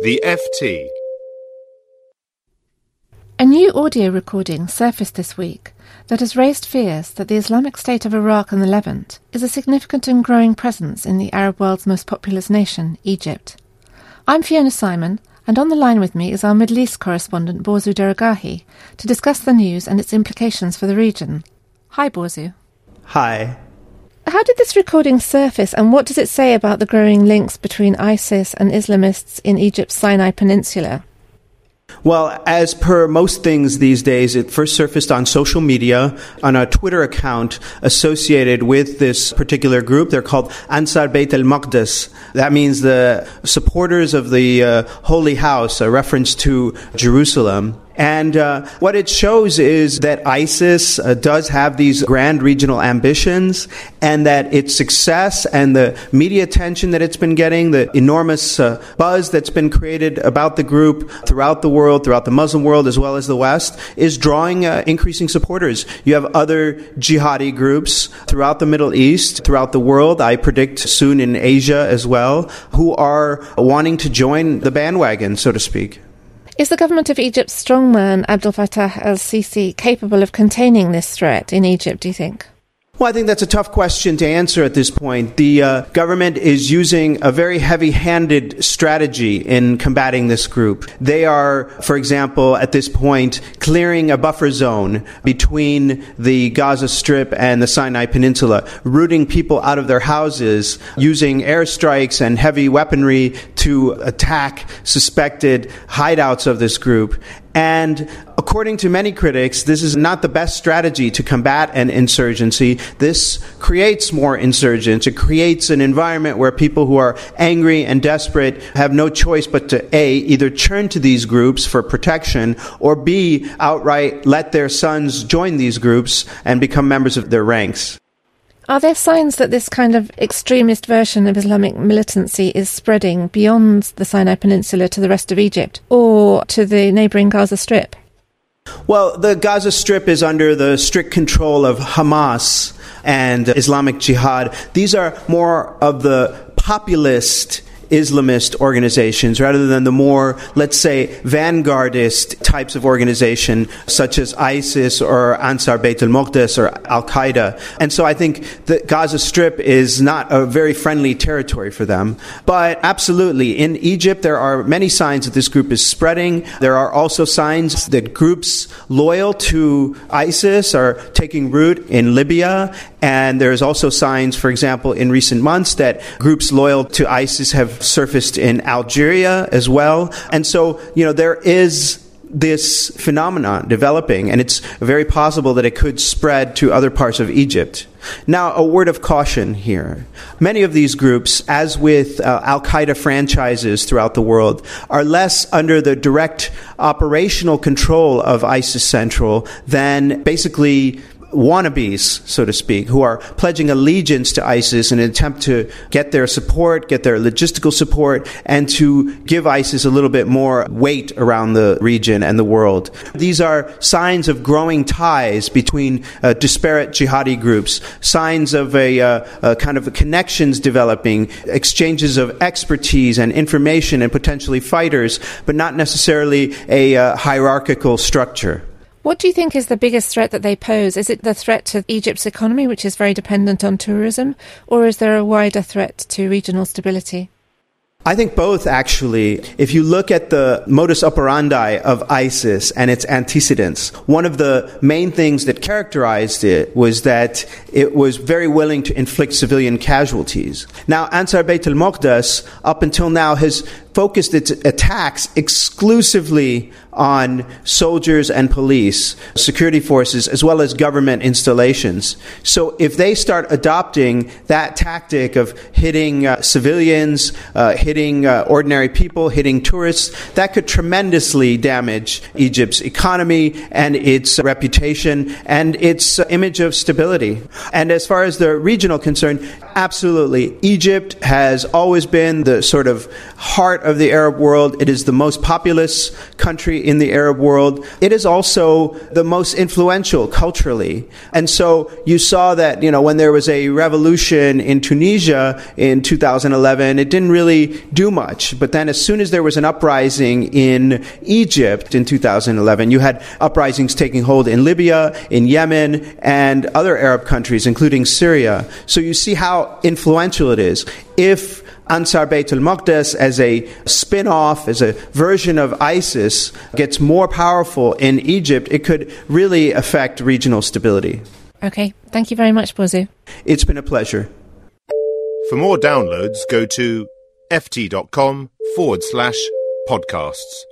The FT. A new audio recording surfaced this week that has raised fears that the Islamic State of Iraq and the Levant is a significant and growing presence in the Arab world's most populous nation, Egypt. I'm Fiona Symon, and on the line with me is our Middle East correspondent Borzou Daragahi to discuss the news and its implications for the region. Hi, Borzou. Hi. How did this recording surface, and what does it say about the growing links between ISIS and Islamists in Egypt's Sinai Peninsula? Well, as per most things these days, it first surfaced on social media on a Twitter account associated with this particular group. They're called Ansar Beit al Maqdis. That means the supporters of the uh, Holy House, a reference to Jerusalem. And uh, what it shows is that ISIS uh, does have these grand regional ambitions, and that its success and the media attention that it's been getting, the enormous uh, buzz that's been created about the group throughout the world, throughout the Muslim world as well as the West, is drawing uh, increasing supporters. You have other jihadi groups throughout the Middle East, throughout the world, I predict soon in Asia as well, who are wanting to join the bandwagon, so to speak. Is the government of Egypt's strongman Abdel Fattah al Sisi capable of containing this threat in Egypt, do you think? Well, I think that's a tough question to answer at this point. The uh, government is using a very heavy handed strategy in combating this group. They are, for example, at this point, clearing a buffer zone between the Gaza Strip and the Sinai Peninsula, rooting people out of their houses, using airstrikes and heavy weaponry to attack suspected hideouts of this group. And according to many critics, this is not the best strategy to combat an insurgency. This creates more insurgents. It creates an environment where people who are angry and desperate have no choice but to A, either turn to these groups for protection, or B, outright let their sons join these groups and become members of their ranks. Are there signs that this kind of extremist version of Islamic militancy is spreading beyond the Sinai Peninsula to the rest of Egypt or to the neighbouring Gaza Strip? Well, the Gaza Strip is under the strict control of Hamas and Islamic Jihad. These are more of the populist Islamist organizations rather than the more, let's say, vanguardist types of organization such as ISIS or Ansar Beit al Maqdis or Al Qaeda. And so I think the Gaza Strip is not a very friendly territory for them. But absolutely, in Egypt, there are many signs that this group is spreading. There are also signs that groups loyal to ISIS are taking root in Libya. And there's also signs, for example, in recent months that groups loyal to ISIS have surfaced in Algeria as well. And so, you know, there is this phenomenon developing, and it's very possible that it could spread to other parts of Egypt. Now, a word of caution here. Many of these groups, as with uh, Al Qaeda franchises throughout the world, are less under the direct operational control of ISIS Central than basically wannabes, so to speak, who are pledging allegiance to ISIS in an attempt to get their support, get their logistical support, and to give ISIS a little bit more weight around the region and the world. These are signs of growing ties between uh, disparate jihadi groups, signs of a, uh, a kind of connections developing, exchanges of expertise and information and potentially fighters, but not necessarily a uh, hierarchical structure. What do you think is the biggest threat that they pose? Is it the threat to Egypt's economy, which is very dependent on tourism, or is there a wider threat to regional stability? I think both, actually. If you look at the modus operandi of ISIS and its antecedents, one of the main things that characterized it was that it was very willing to inflict civilian casualties. Now, Ansar Beit al Maqdis, up until now, has focused its attacks exclusively on soldiers and police, security forces, as well as government installations. So if they start adopting that tactic of hitting uh, civilians, uh, hitting uh, ordinary people, hitting tourists, that could tremendously damage Egypt's economy and its reputation and its image of stability. And as far as the regional concern, absolutely. Egypt has always been the sort of heart of the Arab world. It is the most populous country in the Arab world. It is also the most influential culturally. And so you saw that, you know, when there was a revolution in Tunisia in 2011, it didn't really do much. But then, as soon as there was an uprising in Egypt in 2011, you had uprisings taking hold in Libya, in Yemen, and other Arab countries, including Syria. So you see how influential it is. If Ansar Bayt al Maqdis as a spin off, as a version of ISIS, gets more powerful in Egypt, it could really affect regional stability. Okay, thank you very much, Borzou. It's been a pleasure. For more downloads, go to ft.com forward slash podcasts.